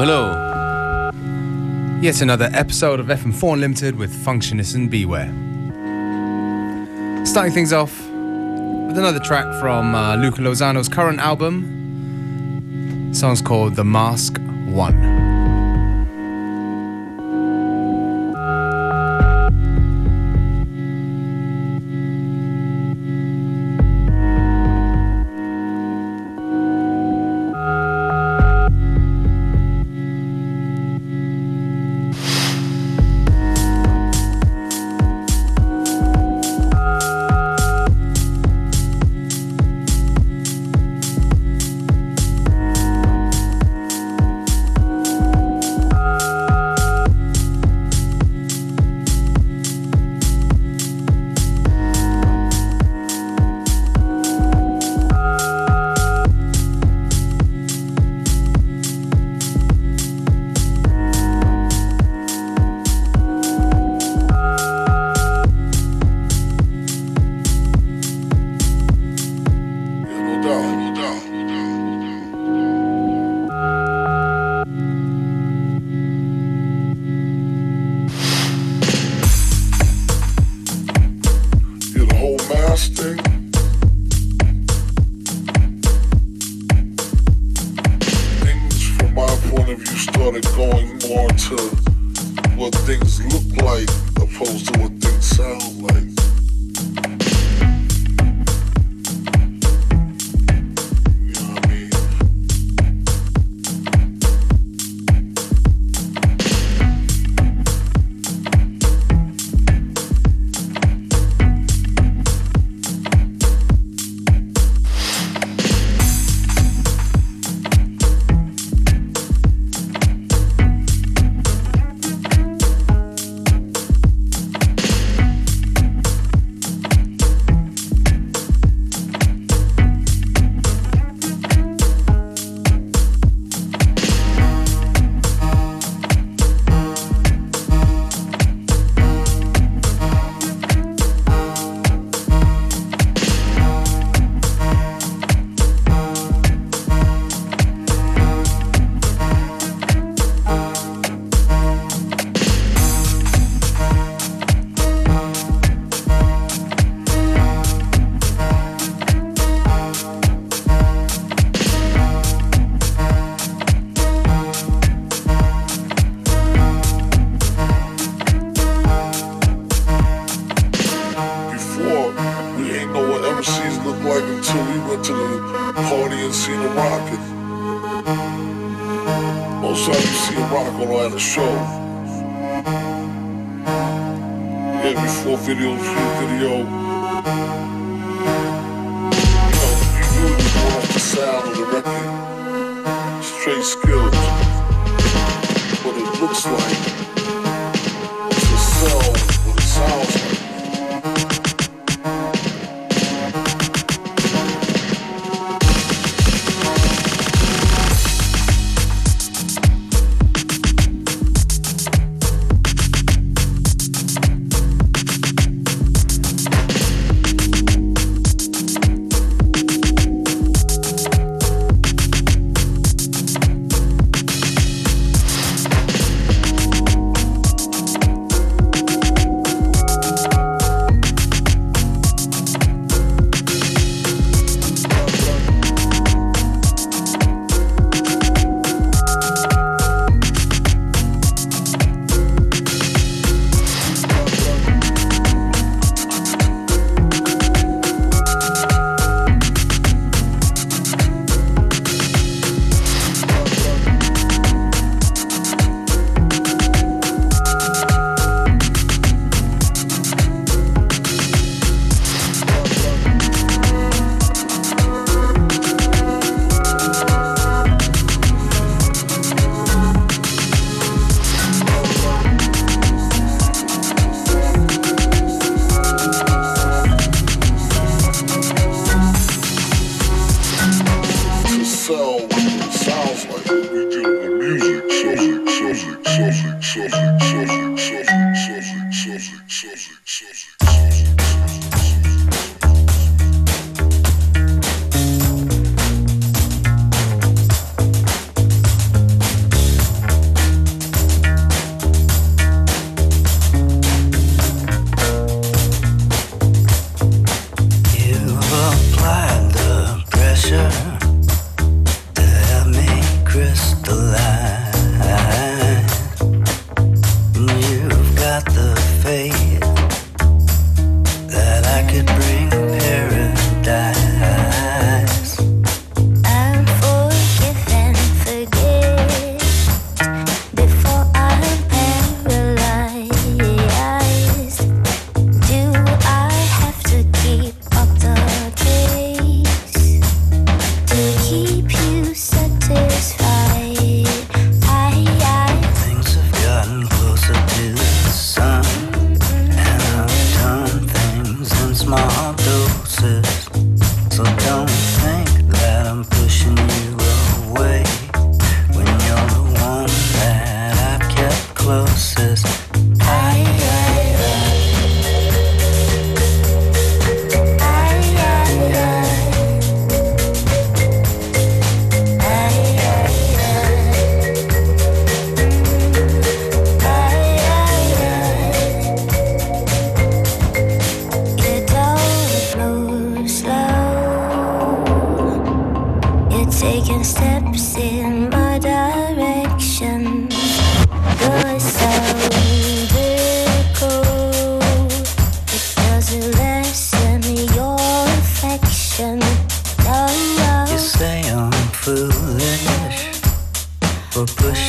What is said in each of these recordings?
Hello. Yet another episode of FM4 Unlimited with Functionist and Beware. Starting things off with another track from uh, Luca Lozano's current album. Song's called The Mask what things look like opposed to what things sound like.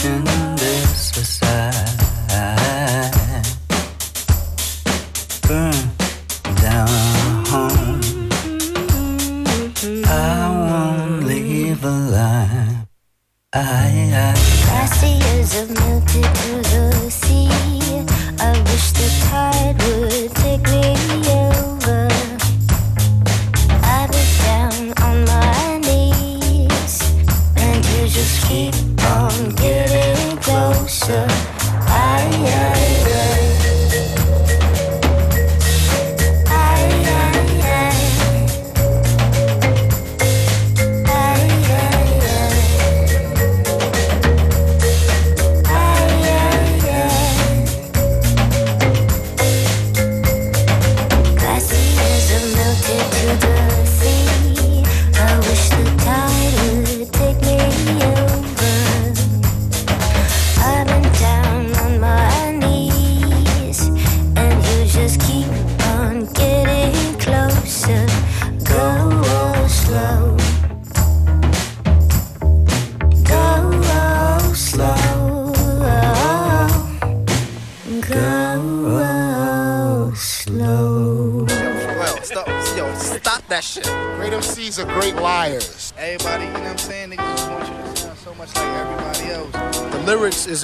One. is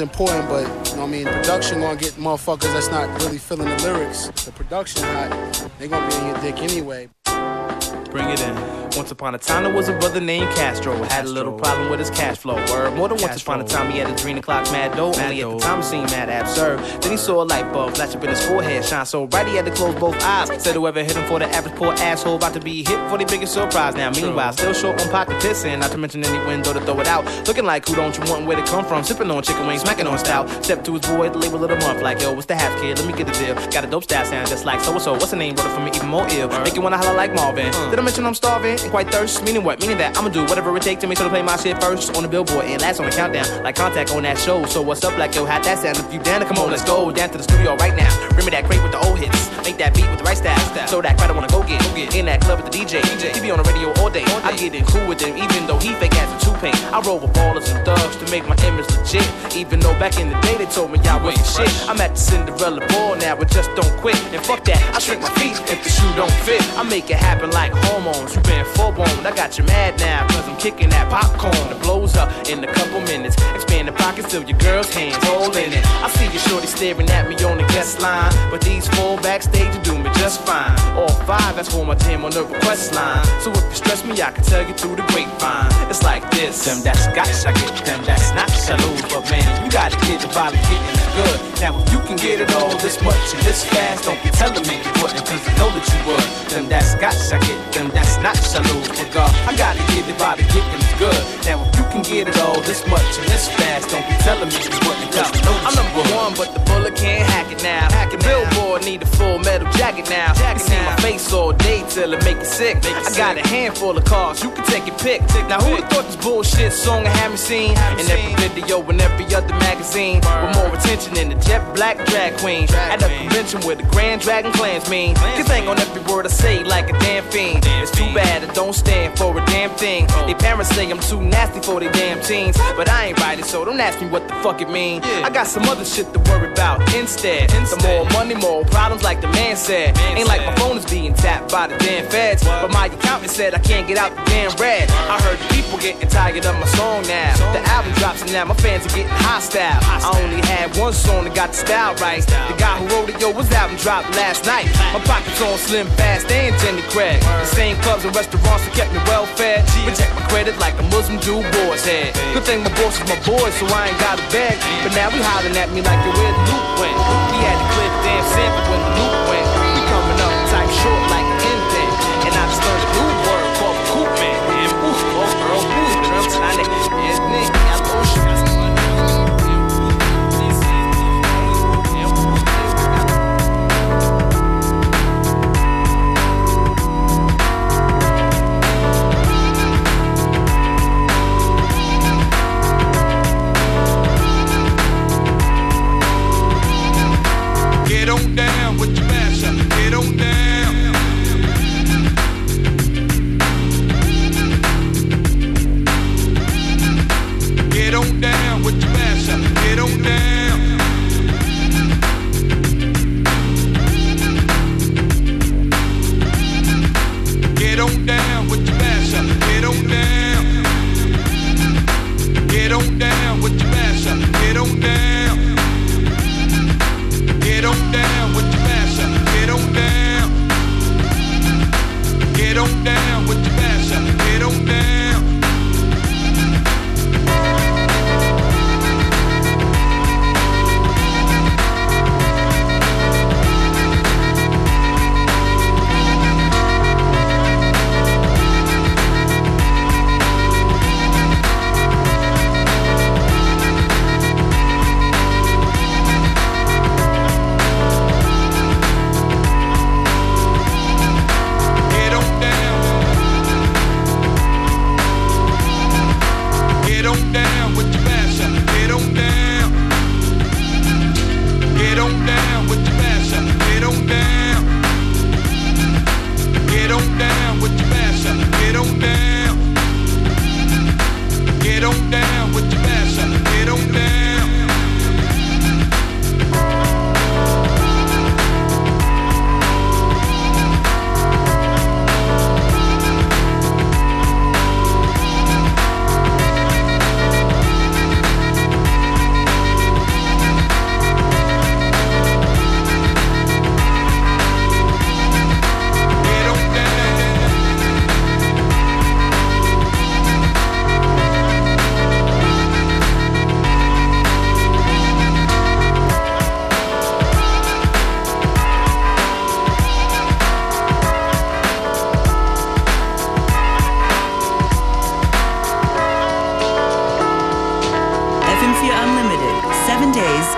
important, but you know what I mean, production gonna get motherfuckers that's not really feeling the lyrics. The production hot, they gonna be in your dick anyway. Bring it in. Once upon a time, there was a brother named Castro. Had a little problem with his cash flow. Word. More than once upon a time, he had a dream o'clock mad dough. Only at the time, it seemed mad absurd. Then he saw a light bulb flash up in his forehead, shine so bright he had to close both eyes. Said whoever hit him for the average poor asshole about to be hit for the biggest surprise. Now, meanwhile, still short on pocket pissing, not to mention any window to throw it out. Looking like who don't you want and where to come from? Sipping on chicken wings, smacking on stout. Step to his boy, the label of the month, like yo, what's the half kid? Let me get the deal. Got a dope style sound just like so and so. What's the name? It for me even more ill. Make you wanna holler like Marvin. Did I mention I'm starving and quite thirst. Meaning what? Meaning that I'ma do whatever it takes to make sure to play my shit first on the billboard and last on the countdown. Like contact on that show. So what's up, like yo, how that sound? If you down to come on, let's go down to the studio right now. Bring me that crate with the old hits. Make that beat with the right style. So that crowd I wanna go get. In that club with the DJ. DJ. He be on the radio all day. I get in cool with him, even though he fake ass and two paint. I roll with ballers and thugs to make my image legit. Even though back in the day they told me y'all was shit. I'm at the Cinderella ball now, but just don't quit. And fuck that, I shrink my feet if the shoe don't fit. I make it happen like hormones. You been full. I got you mad now, cause I'm kicking that popcorn that blows up in a couple minutes. Expand the pockets till your girl's hands holding it. I see your shorty staring at me on the guest line, but these four backstage do me just fine. All five, that's for my team on the request line. So if you stress me, I can tell you through the grapevine. It's like this. Them that's got, I get them that's not, I lose. But man, you gotta get the body getting good. Now if you can get it all this much and this fast, don't be telling me you wouldn't, cause I know that you would. Them that's got, I get them that's not, lose. But God, I gotta get it by the body getting good. Now if you can get it all this much and this fast, don't be telling me you wouldn't, cause I know I'm number one, but the bullet can't hack it now. Hack it Billboard need a full metal jacket now. Jacket you see my face all day still it make it sick. I got a handful of cars, you can take your pick. Now who thought this bullshit song I haven't seen? In every video and every other magazine, with more attention than the jet black drag queen. At a convention where the Grand Dragon Klansmen. Cause ain't on every word I say like a damn fiend. It's too bad I don't stand for a damn thing. They parents say I'm too nasty for they damn teens. But I ain't writing, so don't ask me what the fuck it mean. I got some other shit to worry about instead. The more money, more problems, like the man said. Ain't like my phone is being tapped by the damn feds. But my accountant said I can't get out the damn red. I heard people getting tired of my song now. The album drops and now my fans are getting hostile. I only had one that got the style right. The guy who wrote it, yo, his album dropped last night. My pockets on Slim Fast and Jenny Craig. The same clubs and restaurants that kept me well fed. Protect my credit like a Muslim do boys head. Good thing my boss is my boy, so I ain't got a bag. But now we hollering at me like yo, where the loop went. He had to clip damn sample when the loop went.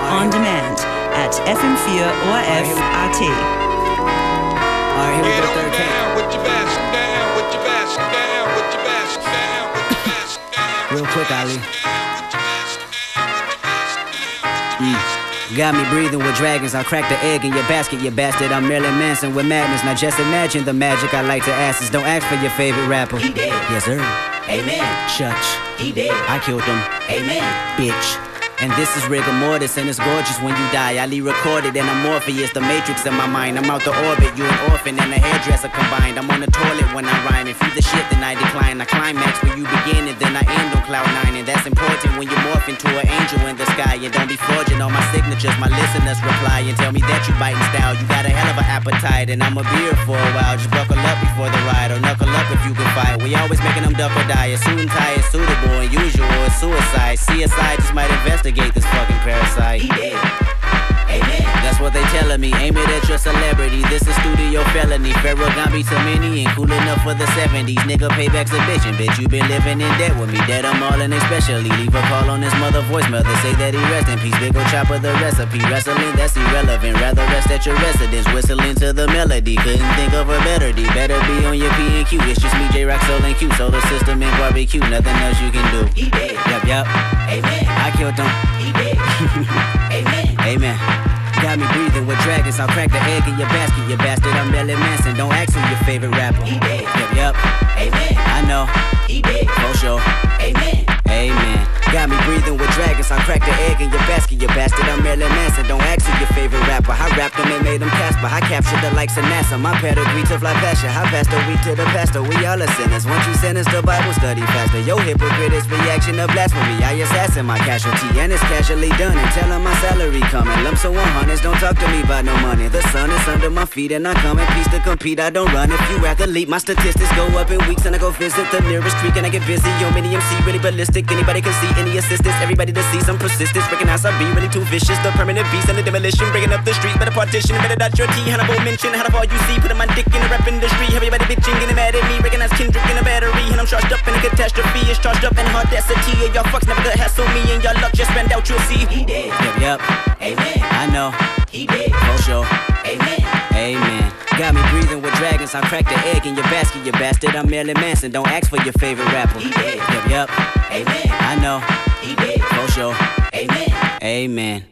On demand at FM4 or FRT. Alright, here we go, third down with your masher. Down with your masher. Down with your masher. Down with your masher. Down Real quick, Ali. with your masher. Mm. Got me breathing with dragons. I'll crack the egg in your basket, you bastard. I'm Marilyn Manson with madness. Now just imagine the magic I like to ask is don't ask for your favorite rapper. He dead. Yes, sir. Amen. Church. He dead. I killed him. Amen. Bitch. And this is rigor mortis, and it's gorgeous when you die. I Ali recorded, and I'm Morpheus, the matrix in my mind. I'm out the orbit, you an orphan and a hairdresser combined. I'm on the toilet when I rhyme. If you the shit, then I decline. I climax where you begin, and then I end on cloud nine. And that's important when you morph into an angel in the sky. And don't be forging all my signatures. My listeners reply and tell me that you biting style. You got a hell of an appetite, and I'm a beer for a while. Just buckle up before the ride, or knuckle up if you can fight. We always making them duck or die. And tie is suitable, and usual suicide. CSI just might investigate this fucking parasite. He dead. Amen. That's what they telling me. Aim it at your celebrity. This is studio felony. Pharaoh got me too many and cool enough for the 70s. Nigga, payback's a bitch. And bitch, you been living in debt with me. Dead I'm all in especially. Leave a call on his mother voicemail to say that he rest in peace. Big ol' chopper, the recipe. Wrestling, that's irrelevant. Rather rest at your residence. Whistling to the melody. Couldn't think of a better D. Better be on your P and Q. It's just me, Jay Rock, Soul, and Q. Solar system and barbecue. Nothing else you can do. Yup, yup. Amen. I killed. He did. Amen. Amen. Got me breathing with dragons. I'll crack the egg in your basket, you bastard. I'm Marilyn Manson. Don't ask who your favorite rapper. He did. Yup, yup. Amen. I know. Breathing with dragons. I'll crack the egg in your basket, you bastard. I'm Marilyn Manson. Don't ask who your favorite rapper. I rapped them and made them Casper. I captured the likes of NASA. My pedigree to fly faster. I passed the week to the pastor. We all are sinners. Once you sinners, the Bible study faster. Yo, hypocrite is reaction of blasphemy. I assassin my casualty and it's casually done. And tell my salary coming. Lumps of 100s. Don't talk to me about no money. The sun is under my feet and I come in peace to compete. I don't run. If you athlete, my statistics go up in weeks and I go visit the nearest creek and I get busy. Yo, mini MC really ballistic. Anybody can see any assistance. Everybody to see some persistence. Recognize I be really too vicious. The permanent beast and the demolition. Breaking up the streets. Better partition. Better dot your T. Hannibal mention. How the far you see. Putting my dick in the rap industry. Everybody bitching. Getting mad at me. Recognize Kendrick in a battery. And I'm charged up in a catastrophe. It's charged up in audacity. And y'all fucks never gonna hassle me. And y'all luck just spend out. You'll see. He did. Yup, yup. Amen. I know. He did. For sure. Amen. Amen. Got me breathing with dragons. I'll crack the egg in your basket, you bastard. I'm Marilyn Manson. Don't ask for your favorite rapper. He did. Yup, yup. Amen. I know. He did. For sure. Amen. Amen.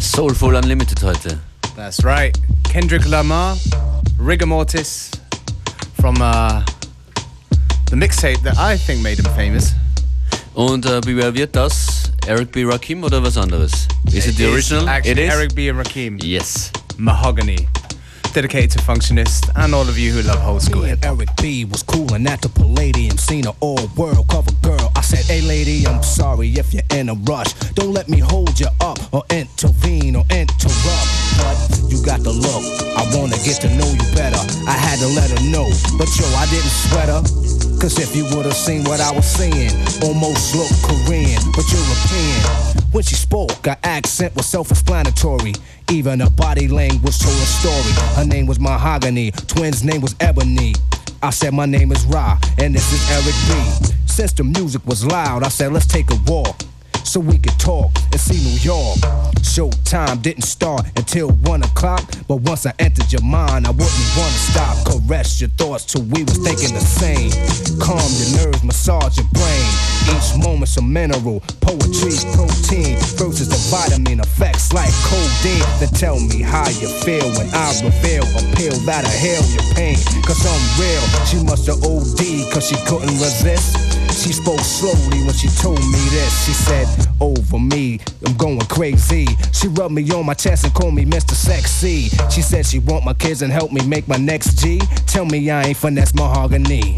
Soulful Unlimited heute. That's right. Kendrick Lamar, Rigor Mortis, from uh, the mixtape that I think made him famous. Und äh, Beware wird das Eric B. Rakim oder was anderes? Is it the It's original? Actually, it is? Eric B. and Rakim. Yes. Mahogany. Dedicated to Functionist and all of you who love whole school hip hop. Eric B was coolin' at the Palladium, seen an all world cover girl. I said, Hey lady, I'm sorry if you're in a rush. Don't let me hold you up or intervene or interrupt. But you got the look. I wanna get to know you better. I had to let her know. But yo, I didn't sweat her. Cause if you would've seen what I was saying, almost looked Korean, but European. When she spoke, her accent was self explanatory. Even her body language told a story. Her name was Mahogany, twins' name was Ebony. I said, My name is Ra, and this is Eric B. Since the music was loud, I said, Let's take a walk so we could talk and see New York. Showtime didn't start until one o'clock, but once I entered your mind, I wouldn't wanna stop. Caress your thoughts till we was thinking the same. Calm your nerves, massage your brain. Each moment's a mineral, poetry, protein versus the vitamin effects like codeine. Then tell me how you feel when I reveal a pill that'll heal your pain. Cause I'm real, she must have OD cause she couldn't resist. She spoke slowly when she told me this. She said, Over me, I'm going crazy. She rubbed me on my chest and called me Mr. Sexy. She said she want my kids and help me make my next G. Tell me I ain't finesse mahogany.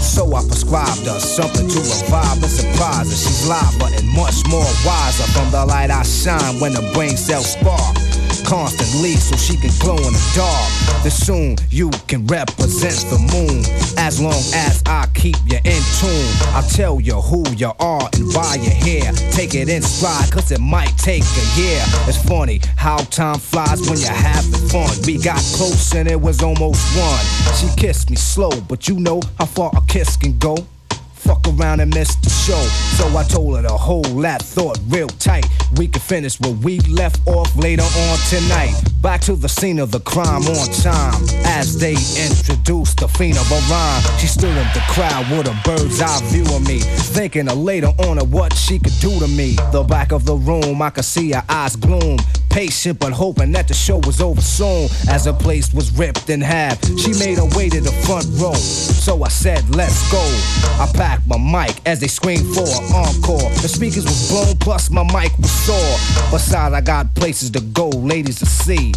So I prescribed her something to revive and surprise her. She's liver and much more wiser from the light I shine when the brain cells spark. Constantly so she can glow in the dark. Then soon you can represent the moon. As long as I keep you in tune, I'll tell you who you are and why you're here. Take it in stride, cause it might take a year. It's funny how time flies when you're having fun. We got close and it was almost one. She kissed me slow, but you know how far a kiss can go. Fuck around and miss the show. So I told her to hold that thought real tight. We can finish where we left off later on tonight. Back to the scene of the crime on time. As they introduced the fiend of a rhyme, she stood in the crowd with a bird's eye view of me. Thinking of later on of what she could do to me. The back of the room, I could see her eyes gloom. Patient but hoping that the show was over soon. As her place was ripped in half, she made her way to the front row. So I said, let's go. I packed my mic as they screamed for an encore. The speakers was blown, plus my mic was sore. Besides, I got places to go, ladies to see.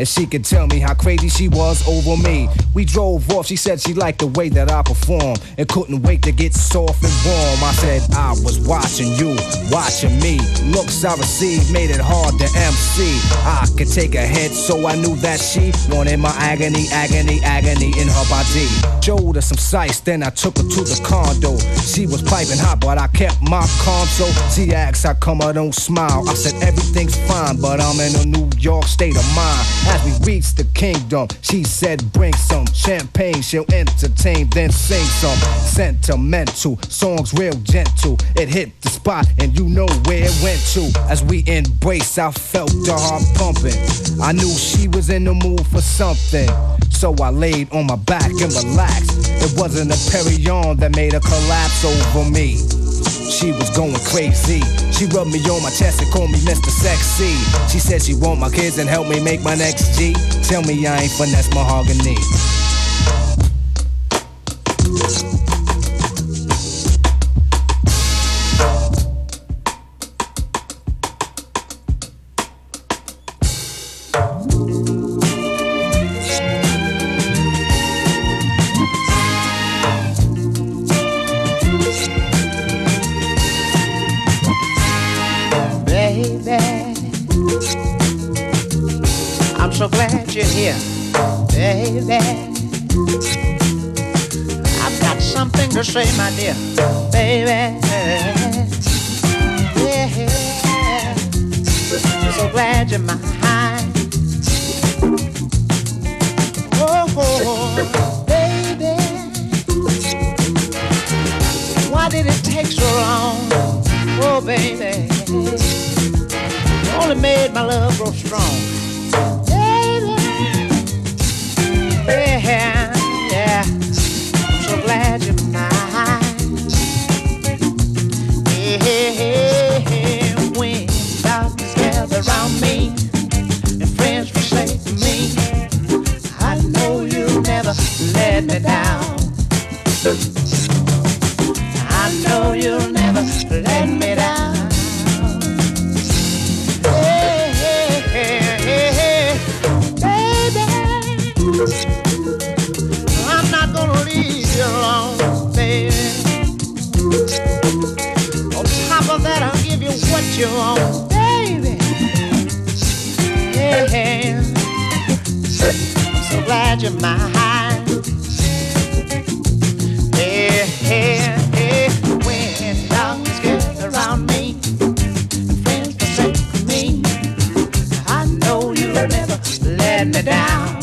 And she could tell me how crazy she was over me. We drove off, she said she liked the way that I perform and couldn't wait to get soft and warm. I said, I was watching you, watching me. Looks I received made it hard to MC. I could take a hit, so I knew that she wanted my agony, agony, agony in her body. Showed her some sights, then I took her to the condo. She was piping hot, but I kept my calm. So she asked how come I don't smile. I said everything's fine, but I'm in a New York state of mind. As we reached the kingdom, she said bring some champagne. She'll entertain, then sing some sentimental songs, real gentle. It hit the spot, and you know where it went to. As we embraced, I felt the heart pumping. I knew she was in the mood for something. So I laid on my back and relaxed. It wasn't a Perignon that made her collapse over me. She was going crazy. She rubbed me on my chest and called me Mr. Sexy. She said she want my kids and help me make my next G. Tell me I ain't finesse mahogany. Baby. Down.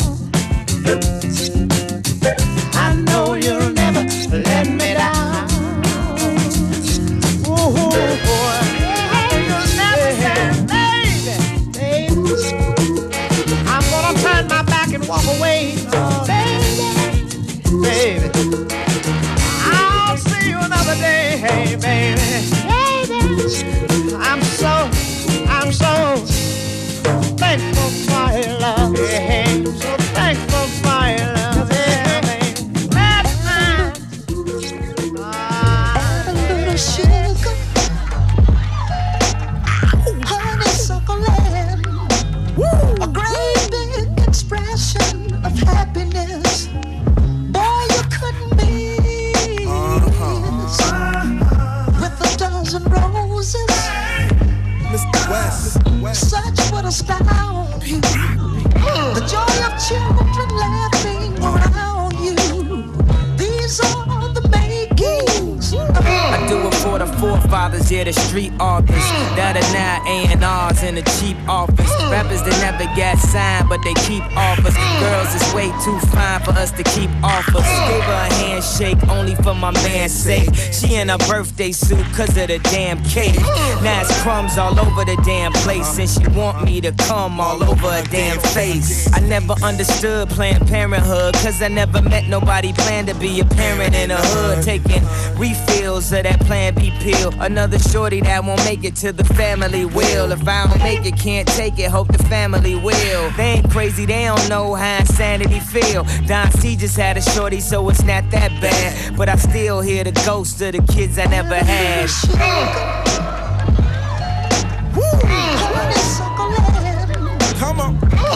The damn cake. Now it's crumbs all over the damn place, and she want me to come all over a damn face. I never understood Planned Parenthood, cause I never met nobody planned to be a parent in a hood. Taking refills of that Plan B pill. Another shorty that won't make it to the family will. If I don't make it, can't take it, hope the family will. They ain't crazy, they don't know how insanity feel. Don C just had a shorty, so it's not that bad. But I still hear the ghost of the kids I never had.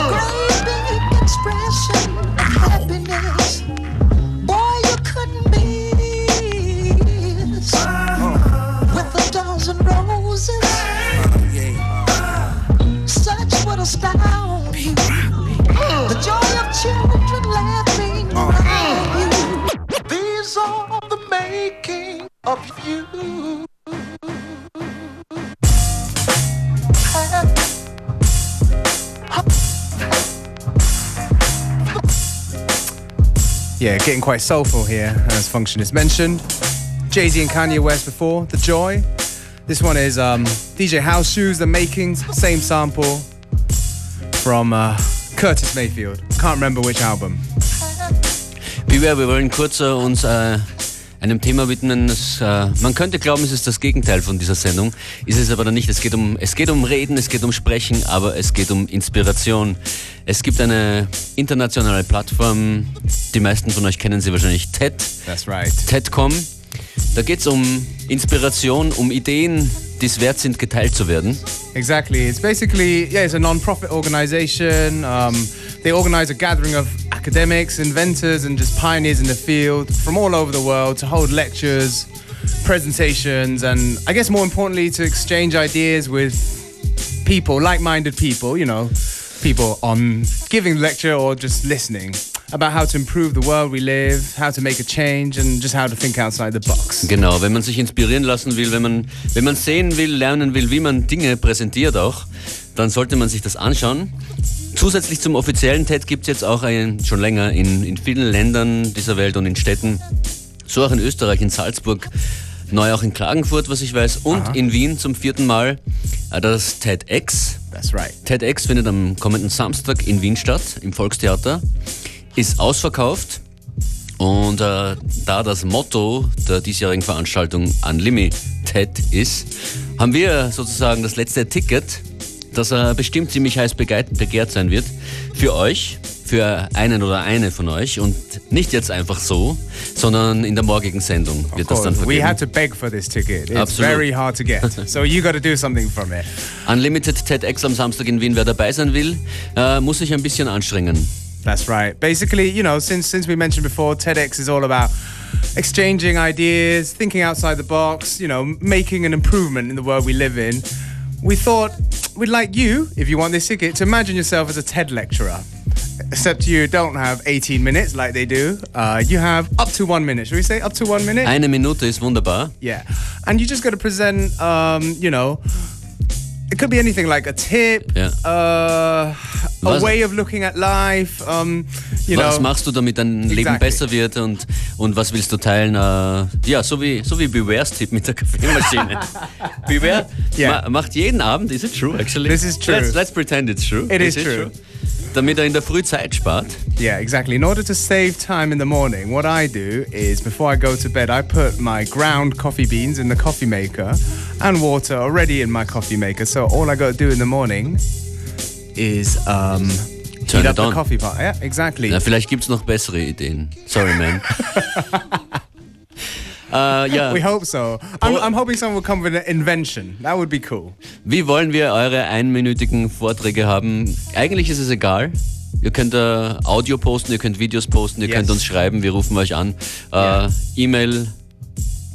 great big expression of happiness. Boy, you couldn't with a dozen roses. Such. The joy of children laughing around. These are the making of you. Yeah, getting quite soulful here, as Functionist mentioned. Jay Z and Kanye West before, The Joy. This one is um, DJ House Shoes, The Makings, same sample from uh, Curtis Mayfield. Can't remember which album. Beware, wir wollen kurz äh, uns äh, einem Thema widmen. Das, äh, man könnte glauben, es ist das Gegenteil von dieser Sendung. Ist es aber dann nicht. Es geht, um, es geht um Reden, es geht um Sprechen, aber es geht um Inspiration. Es gibt eine internationale Plattform, die meisten von euch kennen sie wahrscheinlich, TED. That's right. TEDcom. Da geht es um Inspiration, um Ideen, die es wert sind, geteilt zu werden. Exactly. It's basically, yeah, it's a non-profit organization. Um, they organize a gathering of academics, inventors, and just pioneers in the field from all over the world to hold lectures, presentations, and I guess more importantly, to exchange ideas with people, like-minded people, you know, people on giving lecture or just listening about how to improve the world we live, how to make a change, and just how to think outside the box. Genau, wenn man sich inspirieren lassen will, wenn man, wenn man sehen will, lernen will, wie man Dinge präsentiert auch, dann sollte man sich das anschauen. Zusätzlich zum offiziellen TED gibt es jetzt auch einen, schon länger in, in vielen Ländern dieser Welt und in Städten, so auch in Österreich, in Salzburg, neu auch in Klagenfurt, was ich weiß, und Aha. in Wien zum vierten Mal äh, das TEDx. That's right. TEDx findet am kommenden Samstag in Wien statt, im Volkstheater, ist ausverkauft. Und äh, da das Motto der diesjährigen Veranstaltung Unlimited ist, haben wir sozusagen das letzte Ticket, das äh, bestimmt ziemlich heiß begehrt, sein wird, für euch, für einen oder eine von euch. Und nicht jetzt einfach so, sondern in der morgigen Sendung wird das dann Of course, we vergeben. had to beg for this ticket. It's Absolut. very hard to get. so you got to do something from it. Unlimited TEDx am Samstag in Wien, wer dabei sein will, äh, muss sich ein bisschen anstrengen. That's right. Basically, you know, since since we mentioned before, TEDx is all about exchanging ideas, thinking outside the box, you know, making an improvement in the world we live in. We thought we'd like you, if you want this ticket, to imagine yourself as a TED lecturer. Except you don't have 18 minutes like they do. Uh, you have up to one minute. Should we say up to one minute? Eine Minute ist wunderbar. Yeah. And you just got to present, um, you know, it could be anything like a tip, Ja. uh, a Was- way of looking at life, um, you was know. machst du, damit dein Leben besser wird und, und was willst du teilen? Äh, ja, so wie, so wie Beware's Tipp mit der Kaffeemaschine. Beware Yeah. ma macht jeden Abend, is it true actually? This is true. Let's, let's pretend it's true. It is true. Damit er in der Früh Zeit spart. Yeah, exactly. In order to save time in the morning, what I do is before I go to bed, I put my ground coffee beans in the coffee maker and water already in my coffee maker. So all I got to do in the morning is um, Turn heat up the coffee pot. Yeah, exactly. Na, vielleicht gibt's noch bessere Ideen. Sorry, man. äh, ja. We hope so. I'm, I'm hoping someone will come with an invention. That would be cool. Wie wollen wir eure einminütigen Vorträge haben? Eigentlich ist es egal. Ihr könnt äh, Audio posten, ihr könnt Videos posten, ihr Yes. könnt uns schreiben, wir rufen euch an. Äh, E-Mail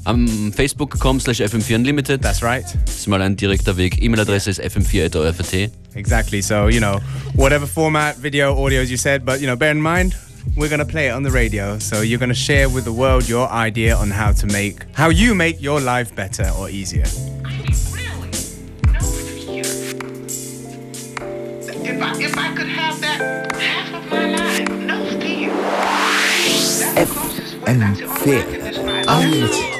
am facebook.com slash fm4 unlimited. That's right. Das ist mal ein direkter Weg. E-Mail-Adresse ist fm4.orf.at. Exactly. So, you know, whatever format, video, audio, as you said, but, you know, bear in mind, we're going to play it on the radio. So you're going to share with the world your idea on how to make, how you make your life better or easier. I need really no fear. If I, if I could have that half of my life, no fear. FM4 Unlimited. And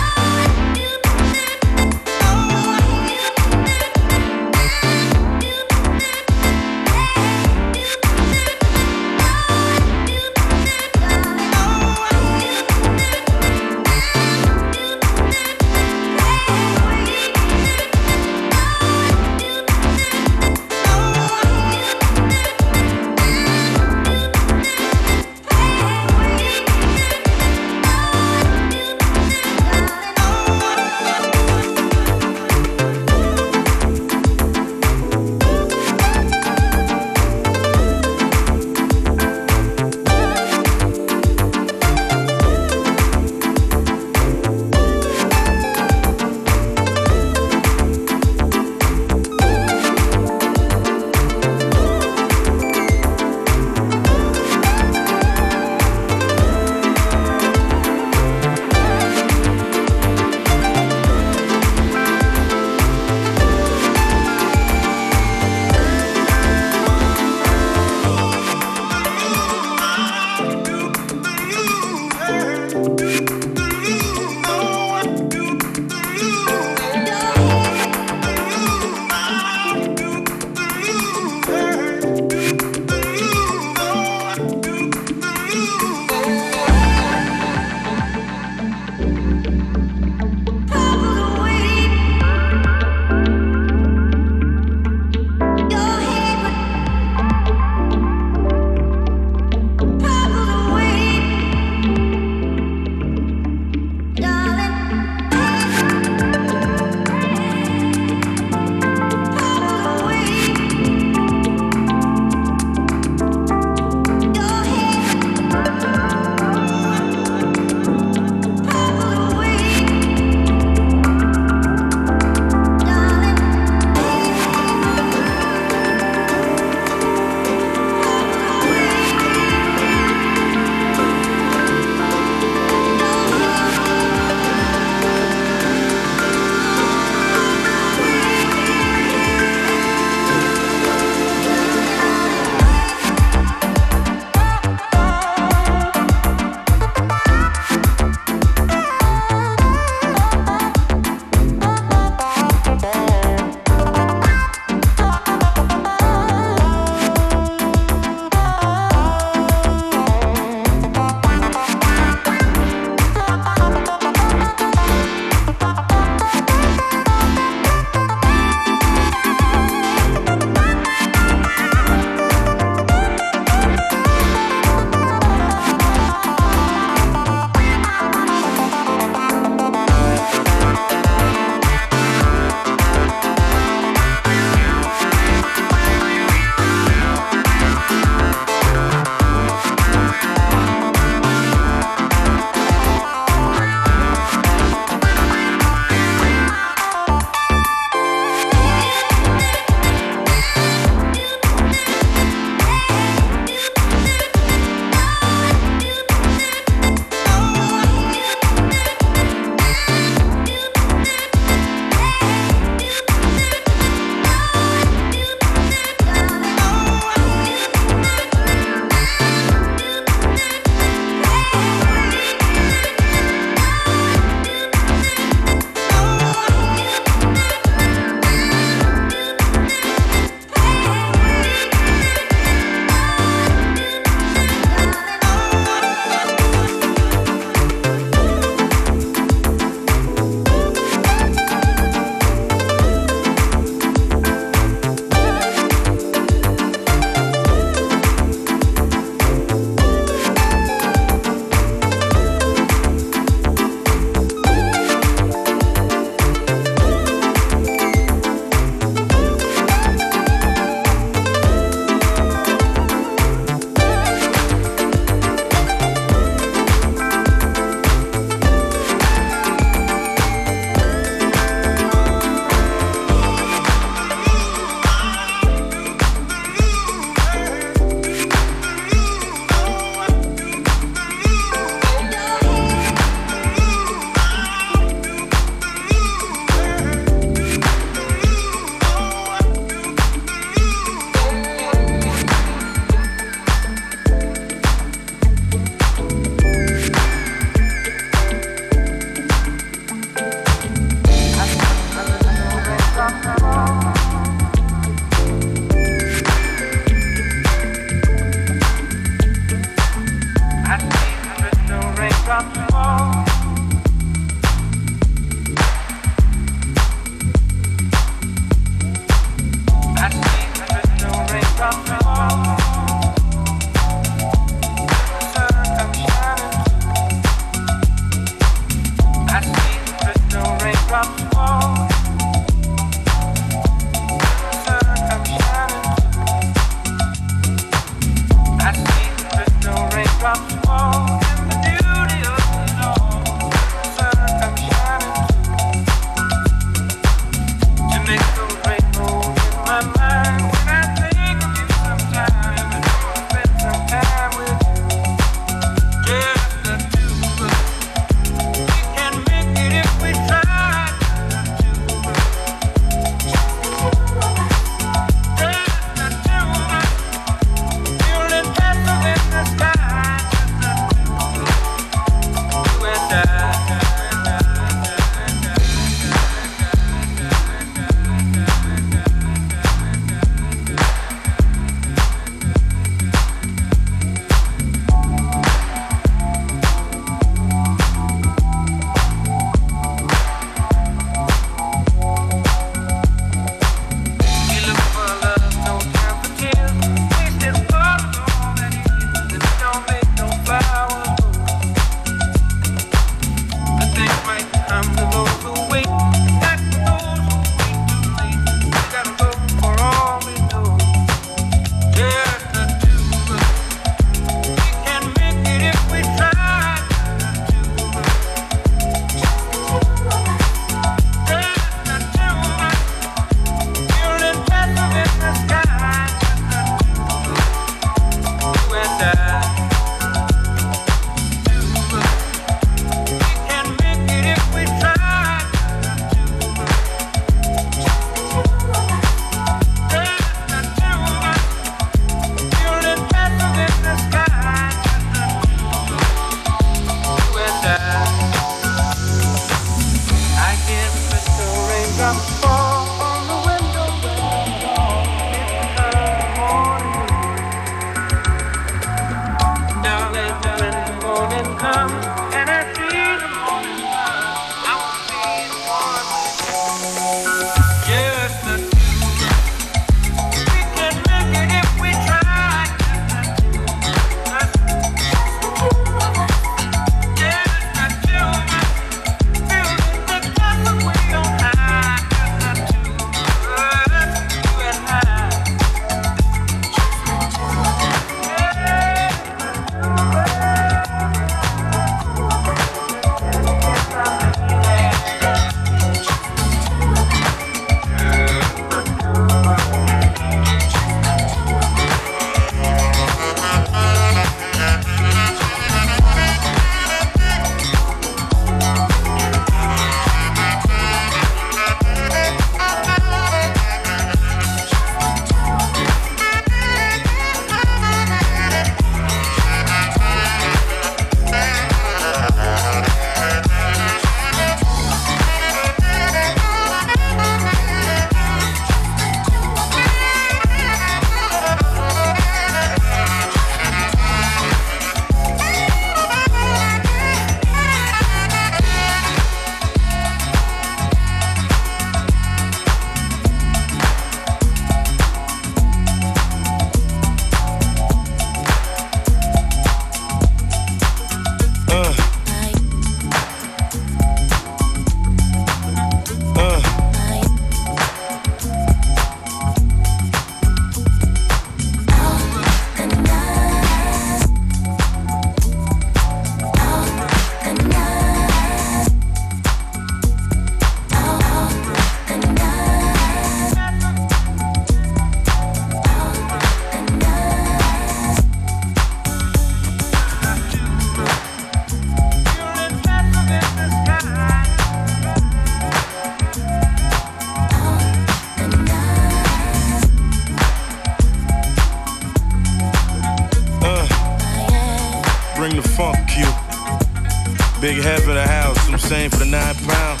Big half of the house, I'm saying for the nine pound.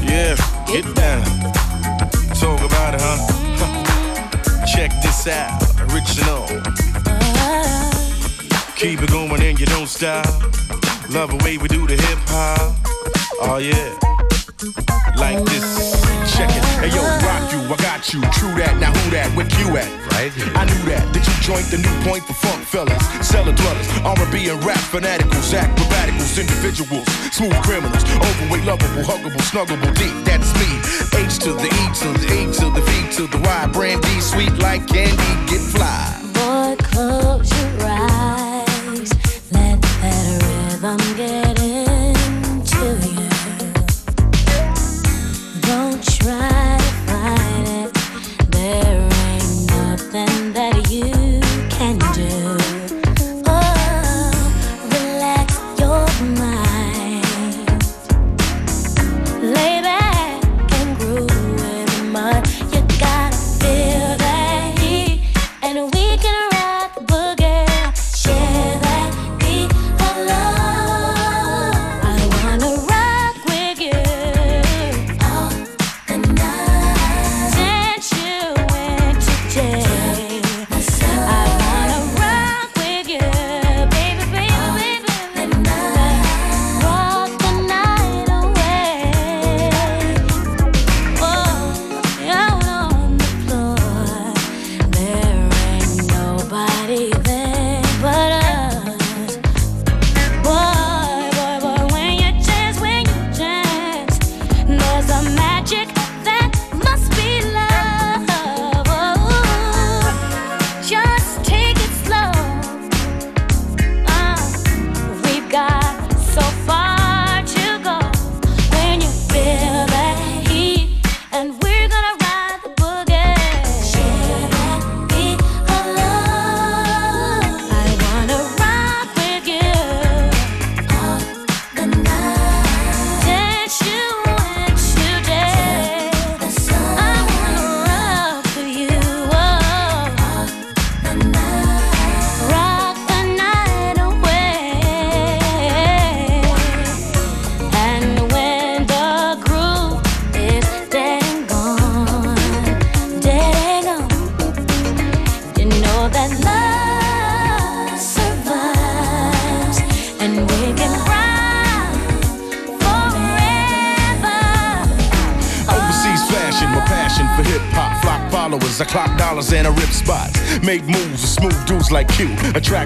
Yeah, get down. Talk about it, huh? Check this out, original. Keep it going and you don't stop. Love the way we do the hip hop. Oh yeah, like this. Check it. Hey yo, rock you, I got you. True that. Now who that? Where Q at? Right here. I knew that. Did you joint the new point for funk fellas? Cellar dwellers, R&B and rap fanaticals, acrobaticals, individuals, smooth criminals, overweight, lovable, huggable, snuggable, deep. That's me. H to the E to the A to the V to the Y. Brandy, sweet like candy, get fly. Boy, close your eyes. Let that rhythm get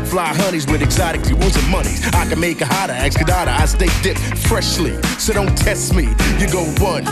Fly honeys with exotic jewels and monies. I can make a hotter, ask Kadada. I stay dipped freshly, so don't test me. You go one,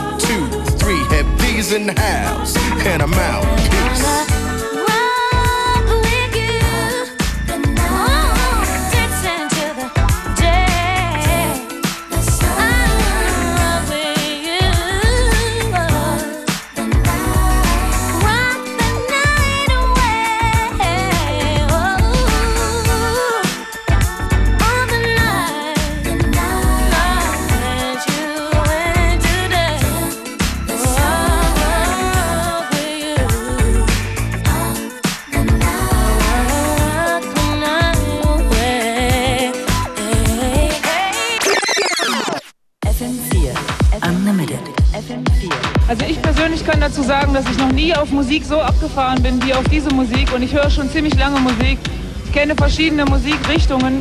Musik so abgefahren bin wie auf diese Musik und ich höre schon ziemlich lange Musik. Ich kenne verschiedene Musikrichtungen.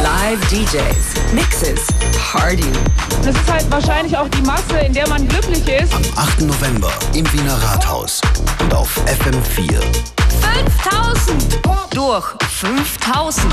Live DJs, Mixes, Party. Es ist halt wahrscheinlich auch die Masse, in der man glücklich ist. 8. November im Wiener Rathaus und auf FM4. 5000 durch 5000.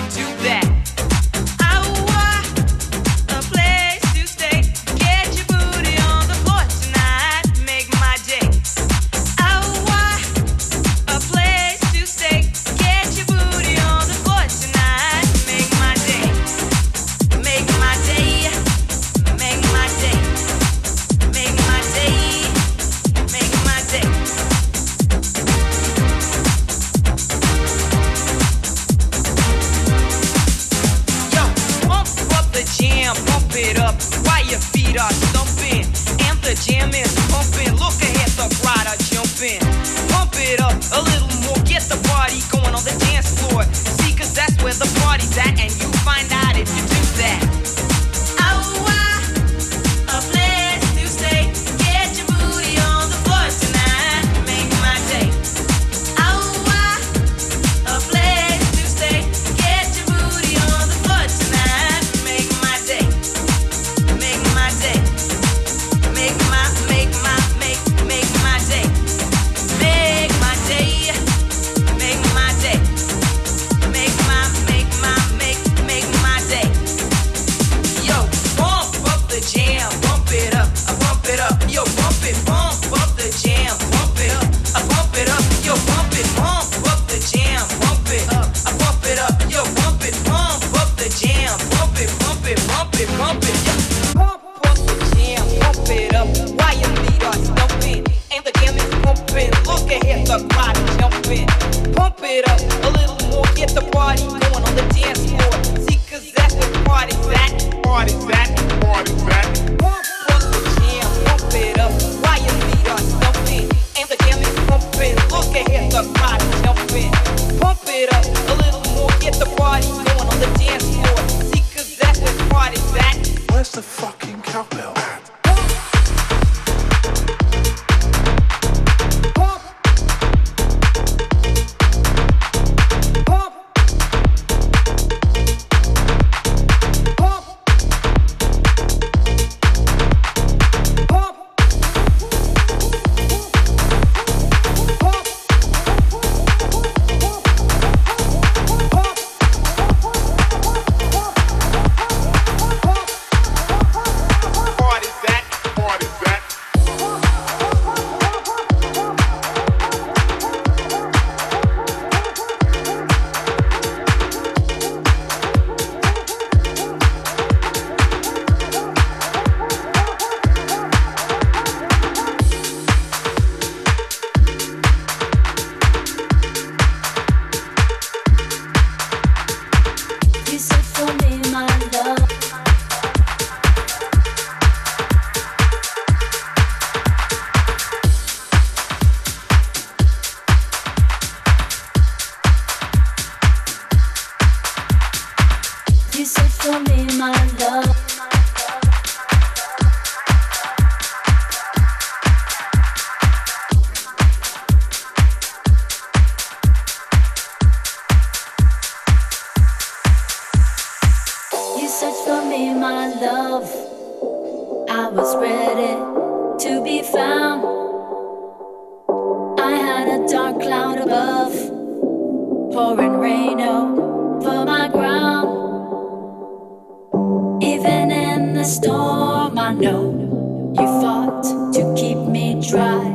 I know you fought to keep me dry.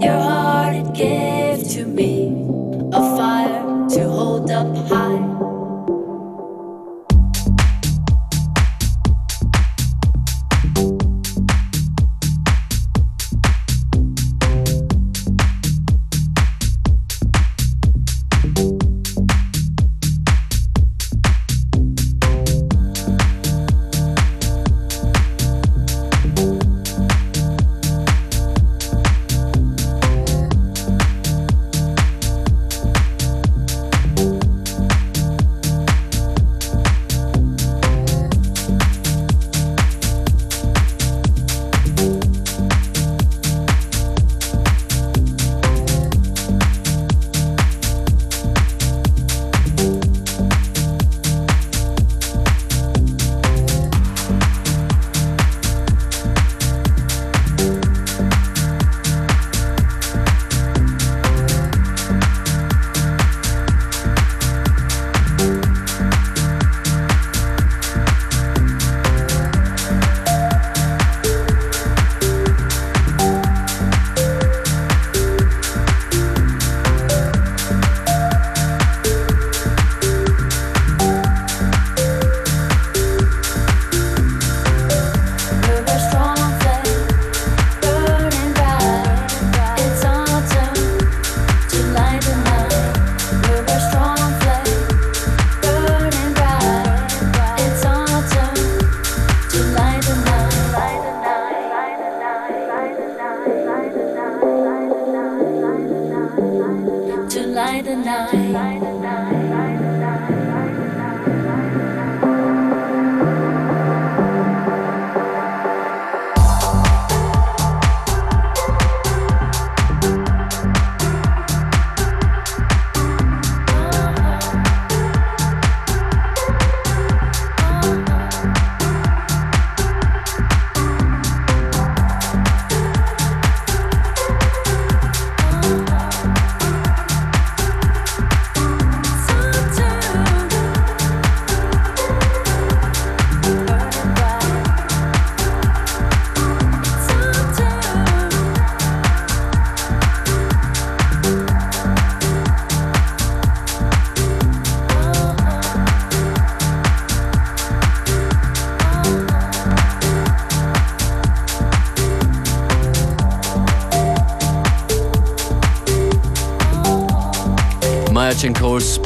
Your heart it gave to me a fire to hold up high.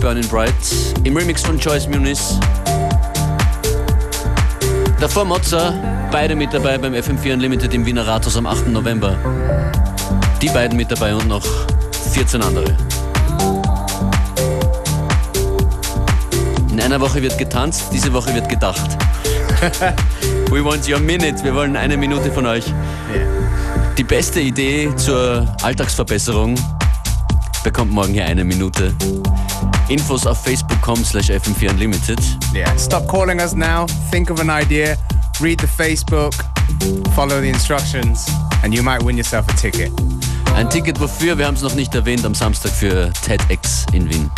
Burning Bright im Remix von Joyce Muniz. Davor Mozza, beide mit dabei beim FM4 Unlimited im Wiener Rathaus am 8. November. Die beiden mit dabei und noch 14 andere. In einer Woche wird getanzt, diese Woche wird gedacht. We want your minute. Wir wollen eine Minute von euch. Die beste Idee zur Alltagsverbesserung bekommt morgen hier eine Minute. Infos auf facebook.com slash fm4 unlimited. Yeah. Stop calling us now. Think of an idea. Read the Facebook. Follow the instructions. And you might win yourself a ticket. Ein Ticket wofür? Wir haben es noch nicht erwähnt am Samstag für TEDx in Wien.